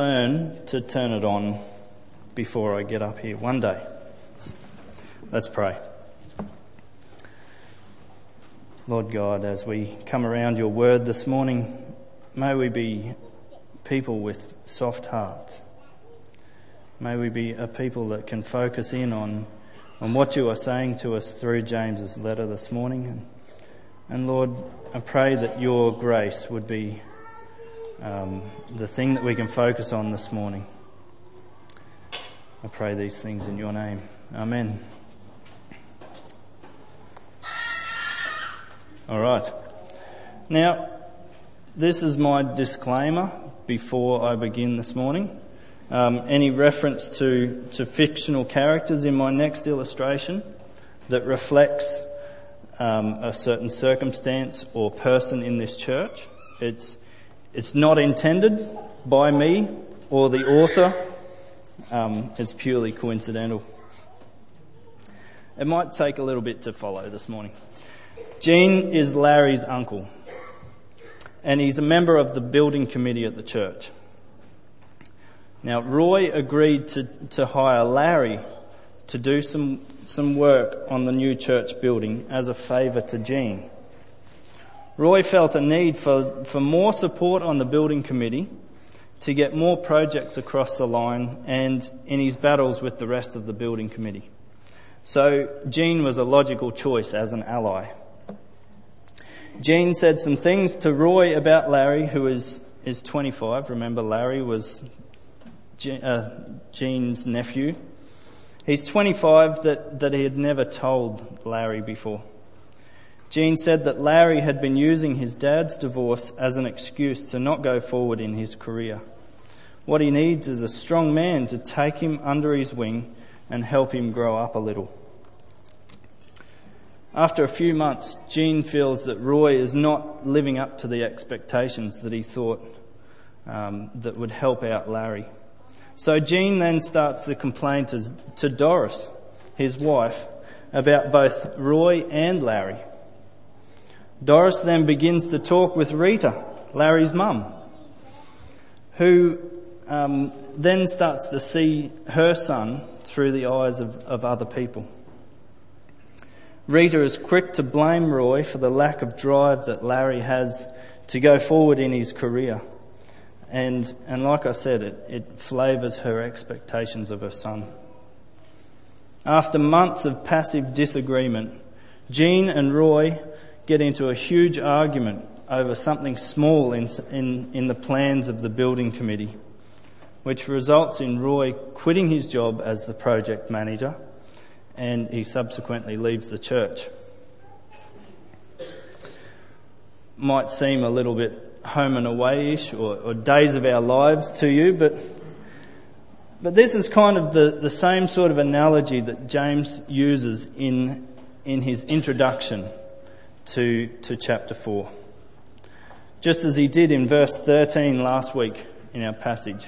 learn to turn it on before I get up here one day. Let's pray. Lord God, as we come around your word this morning, may we be people with soft hearts. May we be a people that can focus in on, on what you are saying to us through James's letter this morning. And, and Lord, I pray that your grace would be um, the thing that we can focus on this morning. I pray these things in your name. Amen. All right. Now, this is my disclaimer before I begin this morning. Um, any reference to, to fictional characters in my next illustration that reflects um, a certain circumstance or person in this church. It's it's not intended by me or the author. Um, it's purely coincidental. It might take a little bit to follow this morning. Gene is Larry's uncle, and he's a member of the building committee at the church. Now, Roy agreed to, to hire Larry to do some, some work on the new church building as a favour to Gene. Roy felt a need for, for more support on the building committee to get more projects across the line and in his battles with the rest of the building committee. So Gene was a logical choice as an ally. Gene said some things to Roy about Larry, who is, is 25. Remember, Larry was uh, Gene's nephew. He's 25 that, that he had never told Larry before. Gene said that Larry had been using his dad's divorce as an excuse to not go forward in his career. What he needs is a strong man to take him under his wing and help him grow up a little. After a few months, Gene feels that Roy is not living up to the expectations that he thought um, that would help out Larry. So Gene then starts to complain to, to Doris, his wife, about both Roy and Larry. Doris then begins to talk with Rita, Larry's mum, who um, then starts to see her son through the eyes of, of other people. Rita is quick to blame Roy for the lack of drive that Larry has to go forward in his career. And, and like I said, it, it flavours her expectations of her son. After months of passive disagreement, Gene and Roy get into a huge argument over something small in, in, in the plans of the building committee, which results in Roy quitting his job as the project manager and he subsequently leaves the church. Might seem a little bit home and away-ish or, or days of our lives to you, but but this is kind of the, the same sort of analogy that James uses in, in his introduction to, to chapter 4. Just as he did in verse 13 last week in our passage,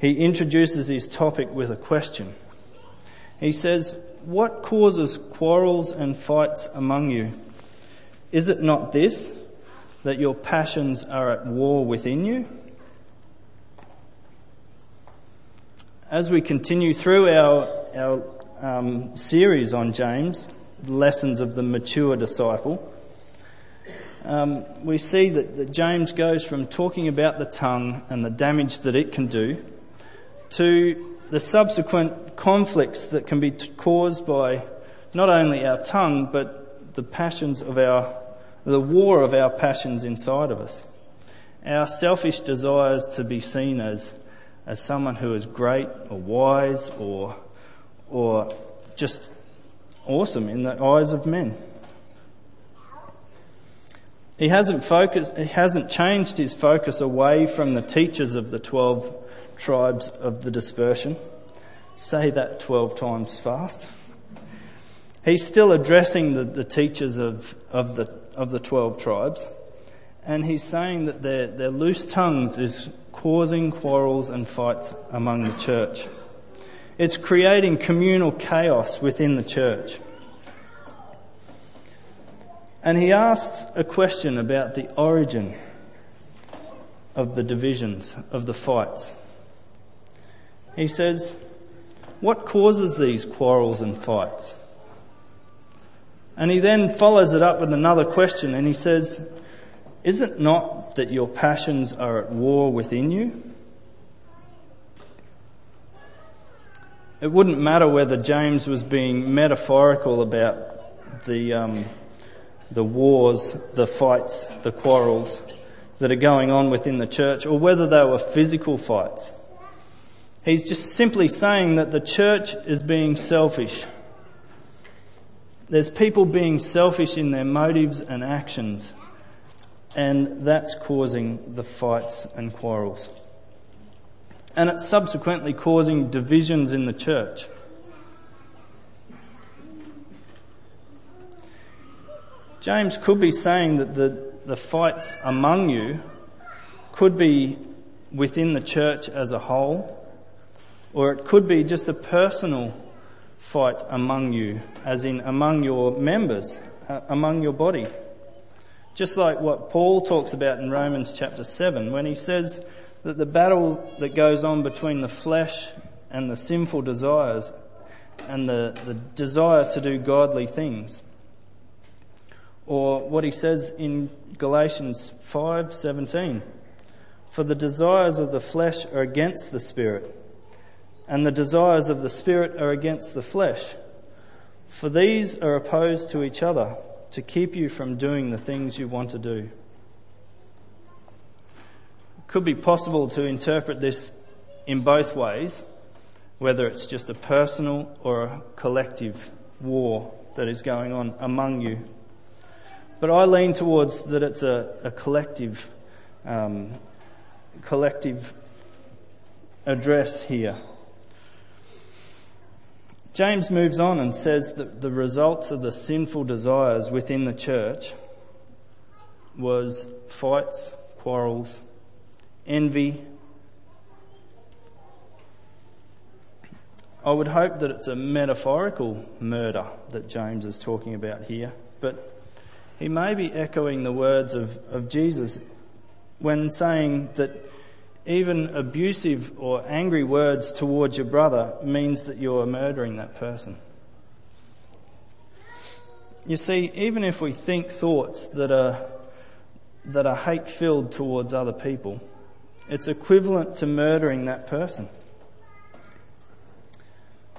he introduces his topic with a question. He says, What causes quarrels and fights among you? Is it not this, that your passions are at war within you? As we continue through our, our um, series on James, Lessons of the Mature Disciple, um, we see that, that James goes from talking about the tongue and the damage that it can do to the subsequent conflicts that can be t- caused by not only our tongue but the passions of our, the war of our passions inside of us. Our selfish desires to be seen as, as someone who is great or wise or, or just awesome in the eyes of men. He hasn't focused, he hasn't changed his focus away from the teachers of the 12 tribes of the dispersion. Say that 12 times fast. He's still addressing the, the teachers of, of, the, of the 12 tribes. And he's saying that their, their loose tongues is causing quarrels and fights among the church. It's creating communal chaos within the church. And he asks a question about the origin of the divisions, of the fights. He says, What causes these quarrels and fights? And he then follows it up with another question and he says, Is it not that your passions are at war within you? It wouldn't matter whether James was being metaphorical about the, um, the wars, the fights, the quarrels that are going on within the church, or whether they were physical fights. He's just simply saying that the church is being selfish. There's people being selfish in their motives and actions, and that's causing the fights and quarrels and it's subsequently causing divisions in the church. James could be saying that the, the fights among you could be within the church as a whole, or it could be just a personal fight among you, as in among your members, uh, among your body. Just like what Paul talks about in Romans chapter 7 when he says, that the battle that goes on between the flesh and the sinful desires and the, the desire to do godly things. Or what he says in Galatians 5:17, for the desires of the flesh are against the spirit, and the desires of the spirit are against the flesh. For these are opposed to each other to keep you from doing the things you want to do It could be possible to interpret this in both ways, whether it's just a personal or a collective war that is going on among you. But I lean towards that it's a, a collective, um, collective address here. James moves on and says that the results of the sinful desires within the church was fights, quarrels, envy. I would hope that it's a metaphorical murder that James is talking about here, but he may be echoing the words of, of Jesus when saying that even abusive or angry words towards your brother means that you're murdering that person. You see, even if we think thoughts that are, that are hate filled towards other people, it's equivalent to murdering that person.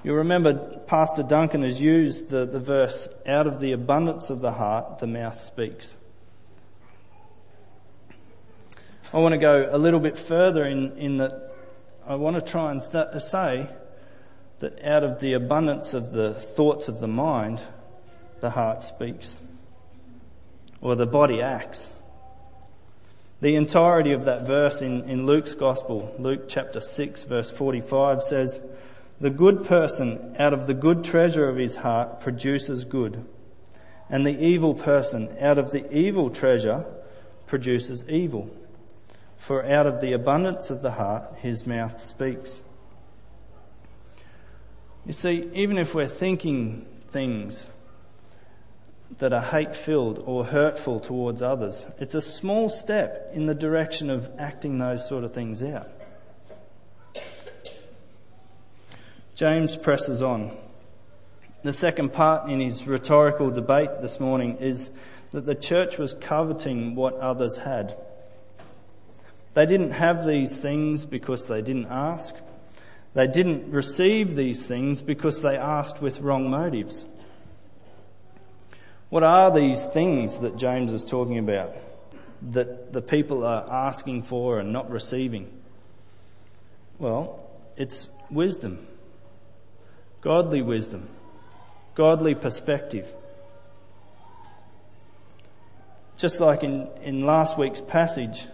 You'll remember Pastor Duncan has used the, the verse, out of the abundance of the heart, the mouth speaks. I want to go a little bit further in, in that I want to try and uh, say that out of the abundance of the thoughts of the mind, the heart speaks, or the body acts. The entirety of that verse in, in Luke's Gospel, Luke chapter 6, verse 45, says, The good person out of the good treasure of his heart produces good, and the evil person out of the evil treasure produces evil. For out of the abundance of the heart his mouth speaks. You see, even if we're thinking things that are hate filled or hurtful towards others. It's a small step in the direction of acting those sort of things out. James presses on. The second part in his rhetorical debate this morning is that the church was coveting what others had. They didn't have these things because they didn't ask. They didn't receive these things because they asked with wrong motives. What are these things that James is talking about that the people are asking for and not receiving? Well, it's wisdom, godly wisdom, godly perspective. Just like in, in last week's passage,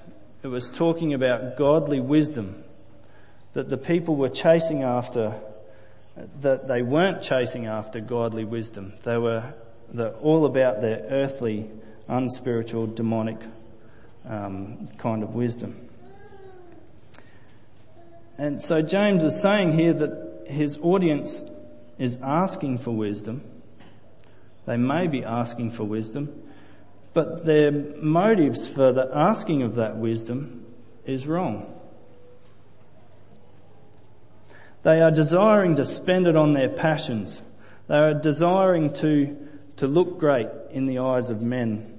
it was talking about godly wisdom that the people were chasing after, that they weren't chasing after godly wisdom. They were all about their earthly, unspiritual, demonic um, kind of wisdom. And so James is saying here that his audience is asking for wisdom. They may be asking for wisdom, but their motives for the asking of that wisdom is wrong. They are desiring to spend it on their passions. They are desiring to, to look great in the eyes of men.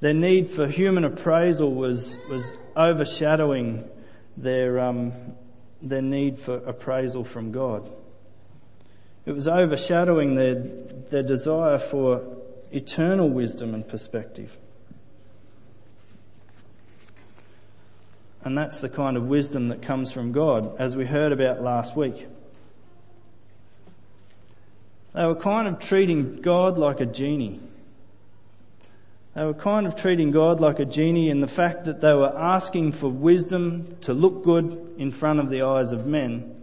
Their need for human appraisal was, was overshadowing their, um, their need for appraisal from God. It was overshadowing their, their desire for eternal wisdom and perspective. And that's the kind of wisdom that comes from God, as we heard about last week. They were kind of treating God like a genie. They were kind of treating God like a genie in the fact that they were asking for wisdom to look good in front of the eyes of men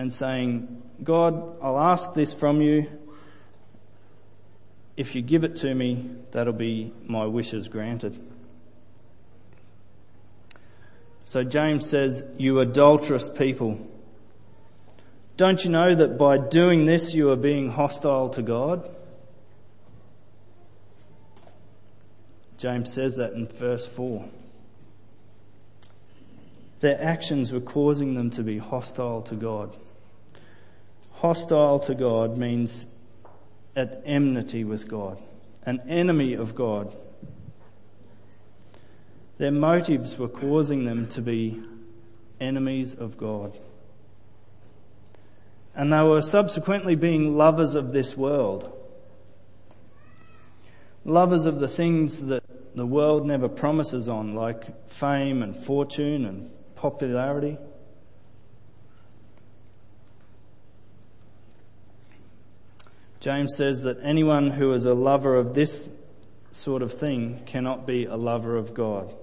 and saying, God, I'll ask this from you. If you give it to me, that'll be my wishes granted. So James says, You adulterous people. Don't you know that by doing this you are being hostile to God? James says that in verse 4. Their actions were causing them to be hostile to God. Hostile to God means at enmity with God, an enemy of God. Their motives were causing them to be enemies of God. And they were subsequently being lovers of this world. Lovers of the things that the world never promises on, like fame and fortune and popularity. James says that anyone who is a lover of this sort of thing cannot be a lover of God.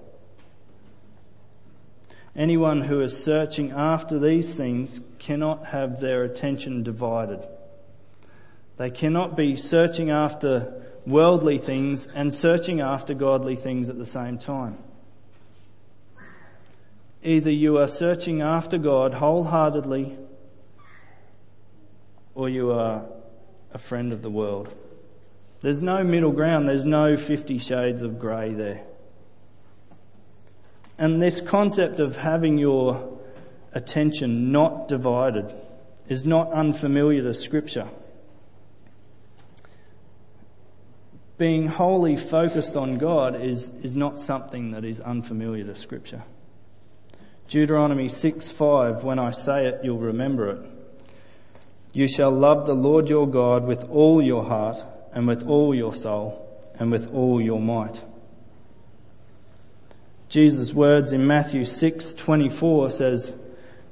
Anyone who is searching after these things cannot have their attention divided. They cannot be searching after worldly things and searching after godly things at the same time. Either you are searching after God wholeheartedly or you are a friend of the world. There's no middle ground, there's no 50 shades of grey there. And this concept of having your attention not divided is not unfamiliar to Scripture. Being wholly focused on God is, is not something that is unfamiliar to Scripture. Deuteronomy 6 5, when I say it, you'll remember it. You shall love the Lord your God with all your heart, and with all your soul, and with all your might. Jesus' words in Matthew 6:24 says,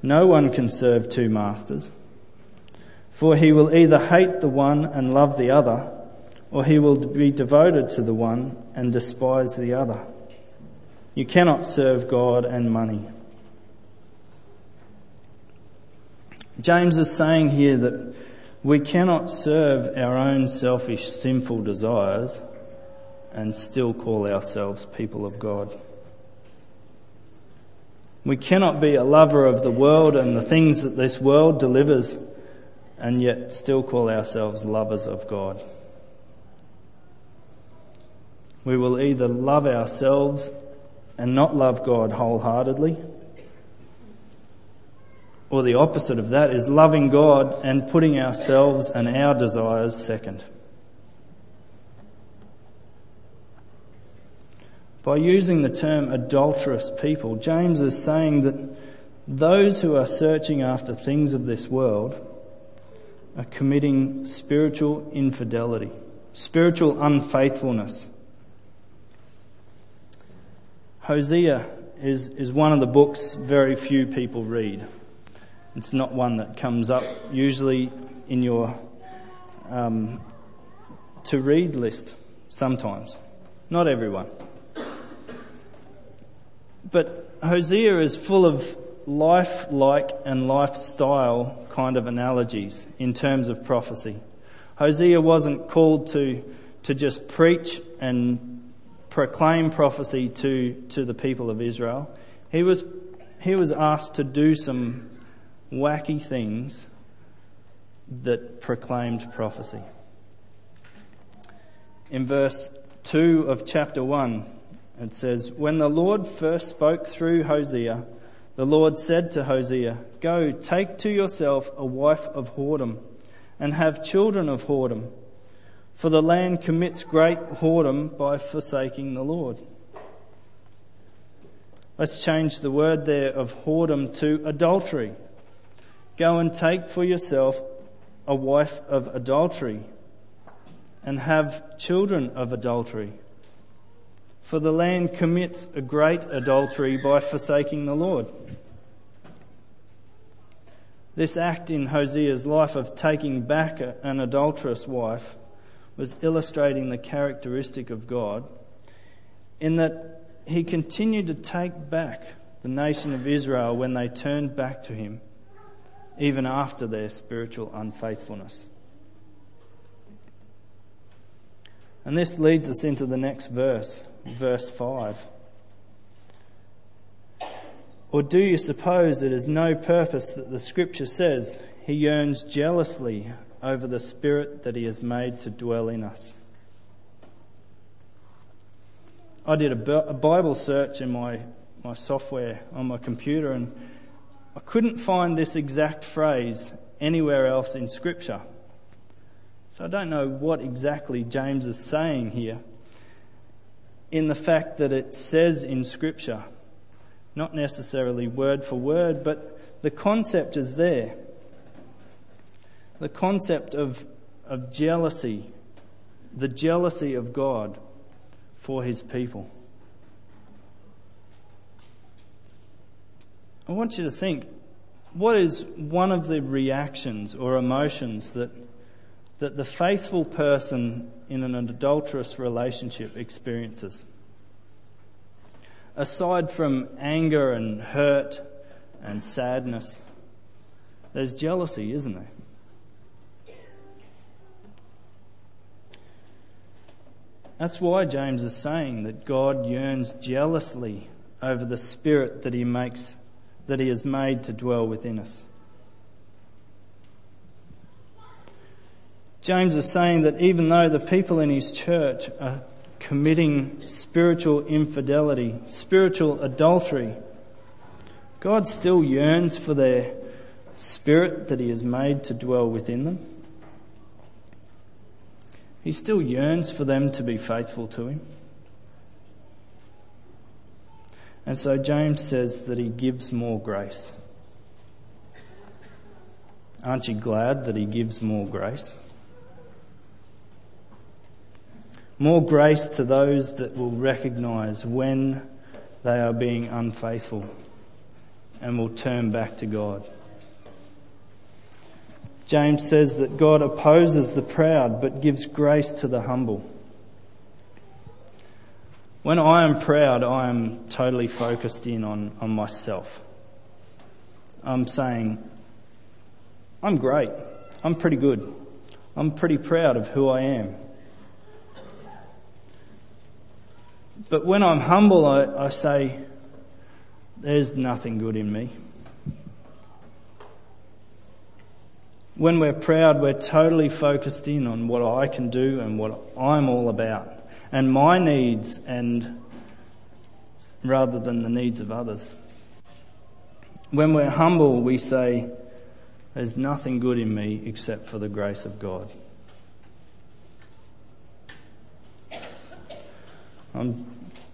"No one can serve two masters, for he will either hate the one and love the other, or he will be devoted to the one and despise the other. You cannot serve God and money." James is saying here that we cannot serve our own selfish, sinful desires and still call ourselves people of God. We cannot be a lover of the world and the things that this world delivers and yet still call ourselves lovers of God. We will either love ourselves and not love God wholeheartedly, or the opposite of that is loving God and putting ourselves and our desires second. By using the term adulterous people, James is saying that those who are searching after things of this world are committing spiritual infidelity, spiritual unfaithfulness. Hosea is, is one of the books very few people read. It's not one that comes up usually in your um, to read list sometimes. Not everyone. But Hosea is full of life-like and lifestyle kind of analogies in terms of prophecy. Hosea wasn't called to, to just preach and proclaim prophecy to, to the people of Israel. He was, he was asked to do some wacky things that proclaimed prophecy. In verse 2 of chapter 1, it says, When the Lord first spoke through Hosea, the Lord said to Hosea, Go, take to yourself a wife of whoredom, and have children of whoredom, for the land commits great whoredom by forsaking the Lord. Let's change the word there of whoredom to adultery. Go and take for yourself a wife of adultery and have children of adultery. For the land commits a great adultery by forsaking the Lord. This act in Hosea's life of taking back an adulterous wife was illustrating the characteristic of God in that he continued to take back the nation of Israel when they turned back to him, even after their spiritual unfaithfulness. And this leads us into the next verse, verse 5. Or do you suppose it is no purpose that the scripture says he yearns jealously over the spirit that he has made to dwell in us? I did a Bible search in my, my software on my computer and I couldn't find this exact phrase anywhere else in Scripture. So I don't know what exactly James is saying here in the fact that it says in Scripture, not necessarily word for word, but the concept is there. The concept of, of jealousy, the jealousy of God for his people. I want you to think what is one of the reactions or emotions that, that the faithful person in an adulterous relationship experiences? Aside from anger and hurt and sadness, there's jealousy, isn't there? That's why James is saying that God yearns jealously over the spirit that he makes, that he has made to dwell within us. James is saying that even though the people in his church are committing spiritual infidelity, spiritual adultery, God still yearns for their spirit that he has made to dwell within them. He still yearns for them to be faithful to him. And so James says that he gives more grace. Aren't you glad that he gives more grace? More grace to those that will recognize when they are being unfaithful and will turn back to God. James says that God opposes the proud but gives grace to the humble. When I am proud, I am totally focused in on, on myself. I'm saying, I'm great. I'm pretty good. I'm pretty proud of who I am. But when I'm humble, I, I say, there's nothing good in me. When we're proud, we're totally focused in on what I can do and what I'm all about and my needs and rather than the needs of others. When we're humble, we say, there's nothing good in me except for the grace of God. I'm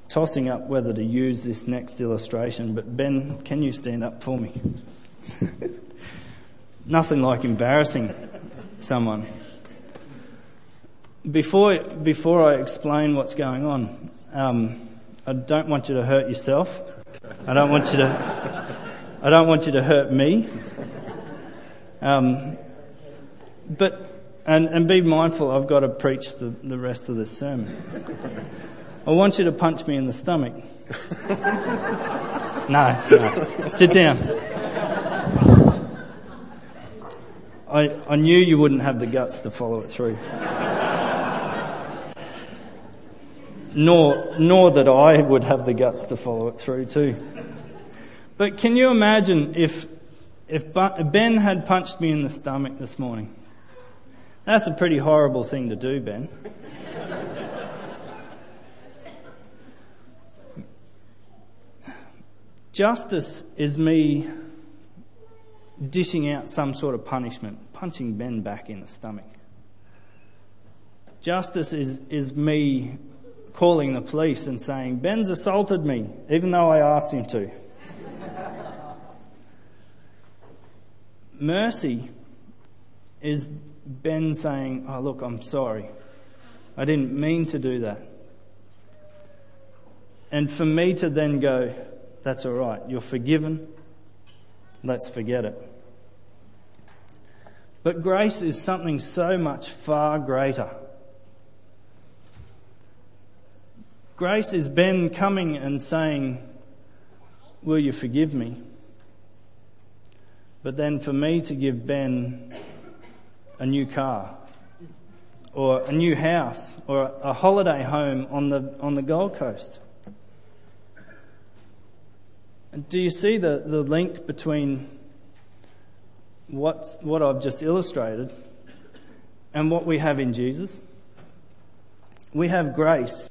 tossing up whether to use this next illustration, but Ben, can you stand up for me? nothing like embarrassing someone. Before, before I explain what's going on, um, I don't want you to hurt yourself. I don't want you to, I don't want you to hurt me. Um, but, and, and be mindful, I've got to preach the, the rest of this sermon. I want you to punch me in the stomach. no, no. Sit down. I, I knew you wouldn't have the guts to follow it through. Nor, nor that I would have the guts to follow it through too. But can you imagine if, if Ben had punched me in the stomach this morning? That's a pretty horrible thing to do, Ben. Justice is me dishing out some sort of punishment, punching Ben back in the stomach. Justice is, is me calling the police and saying, Ben's assaulted me, even though I asked him to. Mercy is Ben saying, Oh, look, I'm sorry. I didn't mean to do that. And for me to then go, That's all right, you're forgiven, let's forget it. But grace is something so much far greater. Grace is Ben coming and saying, Will you forgive me? But then for me to give Ben a new car or a new house or a holiday home on the, on the Gold Coast. Do you see the, the link between what's, what I've just illustrated and what we have in Jesus? We have grace.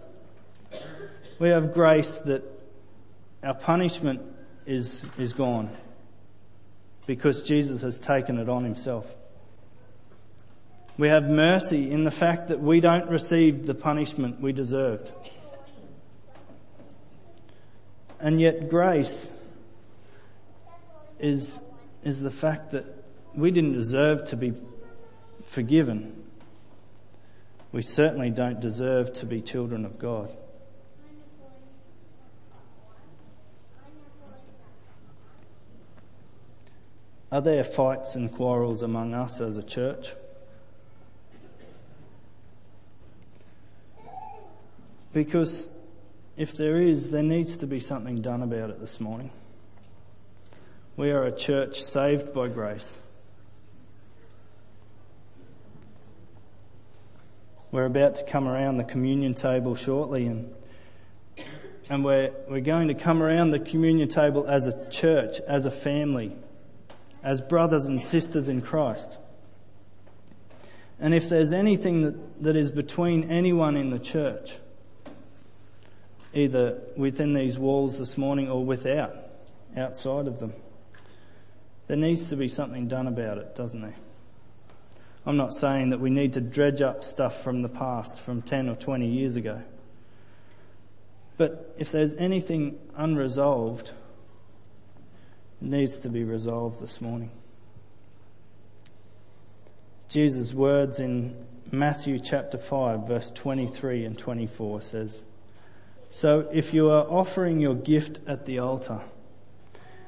We have grace that our punishment is, is gone because Jesus has taken it on himself. We have mercy in the fact that we don't receive the punishment we deserved. And yet, grace is, is the fact that we didn't deserve to be forgiven. We certainly don't deserve to be children of God. Are there fights and quarrels among us as a church? Because if there is, there needs to be something done about it this morning. We are a church saved by grace. We're about to come around the communion table shortly and and we're, we're going to come around the communion table as a church, as a family, as brothers and sisters in Christ. And if there's anything that, that is between anyone in the church, either within these walls this morning or without, outside of them, there needs to be something done about it, doesn't there? I'm not saying that we need to dredge up stuff from the past, from 10 or 20 years ago. But if there's anything unresolved, needs to be resolved this morning. Jesus' words in Matthew chapter 5, verse 23 and 24 says, So if you are offering your gift at the altar,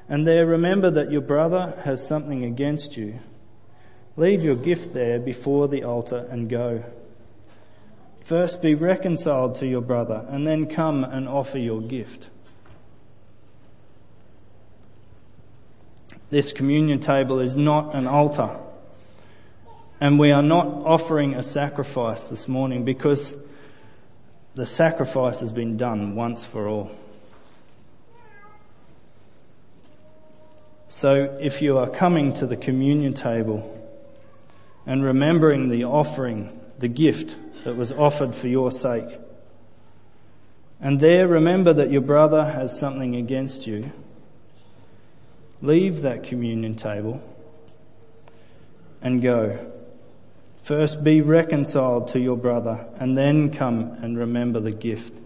and there remember that your brother has something against you, leave your gift there before the altar and go. First be reconciled to your brother, and then come and offer your gift. This communion table is not an altar. And we are not offering a sacrifice this morning because the sacrifice has been done once for all. So if you are coming to the communion table and remembering the offering, the gift that was offered for your sake, and there remember that your brother has something against you, leave that communion table and go. First be reconciled to your brother and then come and remember the gift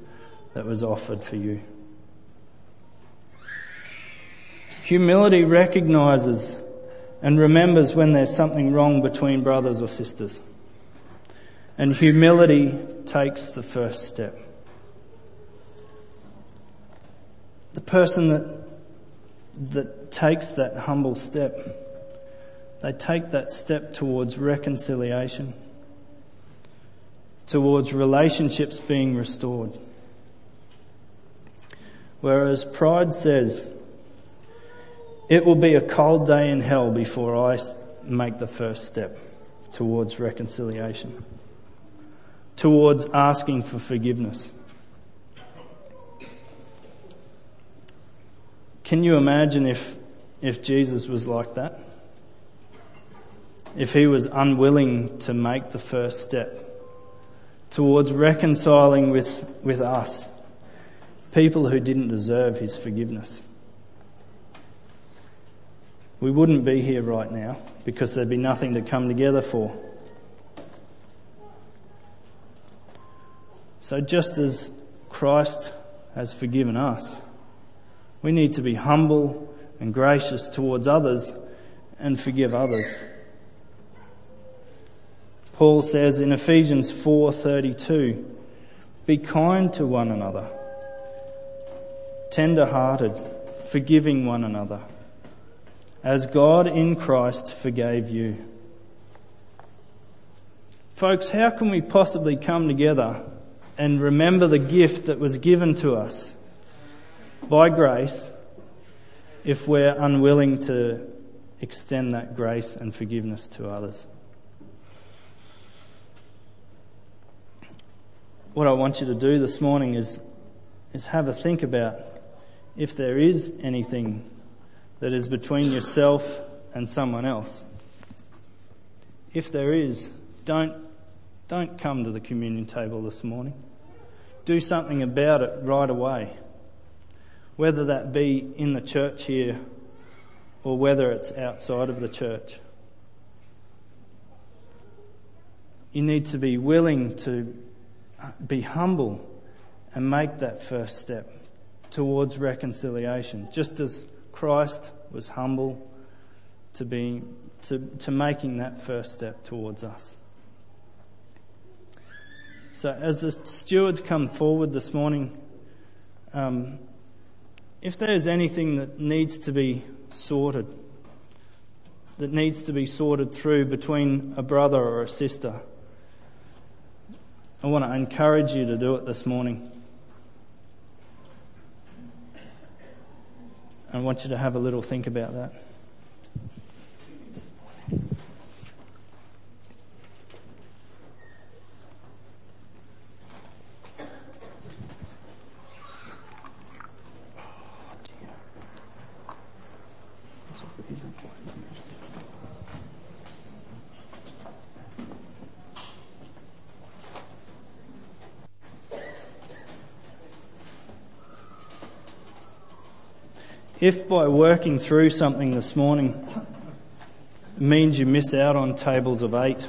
that was offered for you. Humility recognizes and remembers when there's something wrong between brothers or sisters. And humility takes the first step. The person that, that takes that humble step, they take that step towards reconciliation, towards relationships being restored. Whereas pride says, it will be a cold day in hell before I make the first step towards reconciliation, towards asking for forgiveness. Can you imagine if, if Jesus was like that? If he was unwilling to make the first step towards reconciling with, with us, people who didn't deserve his forgiveness. we wouldn't be here right now because there'd be nothing to come together for. So just as Christ has forgiven us, we need to be humble and gracious towards others and forgive others. Paul says in Ephesians 4:32, "Be kind to one another, tender-hearted, forgiving one another, as God in Christ forgave you." Folks, how can we possibly come together and remember the gift that was given to us by grace if we're unwilling to extend that grace and forgiveness to others. What I want you to do this morning is, is have a think about if there is anything that is between yourself and someone else. If there is, don't, don't come to the communion table this morning do something about it right away. Whether that be in the church here or whether it's outside of the church. You need to be willing to be humble and make that first step towards reconciliation, just as Christ was humble to being to, to making that first step towards us. So, as the stewards come forward this morning, um, if there's anything that needs to be sorted, that needs to be sorted through between a brother or a sister, I want to encourage you to do it this morning. I want you to have a little think about that. If by working through something this morning means you miss out on tables of eight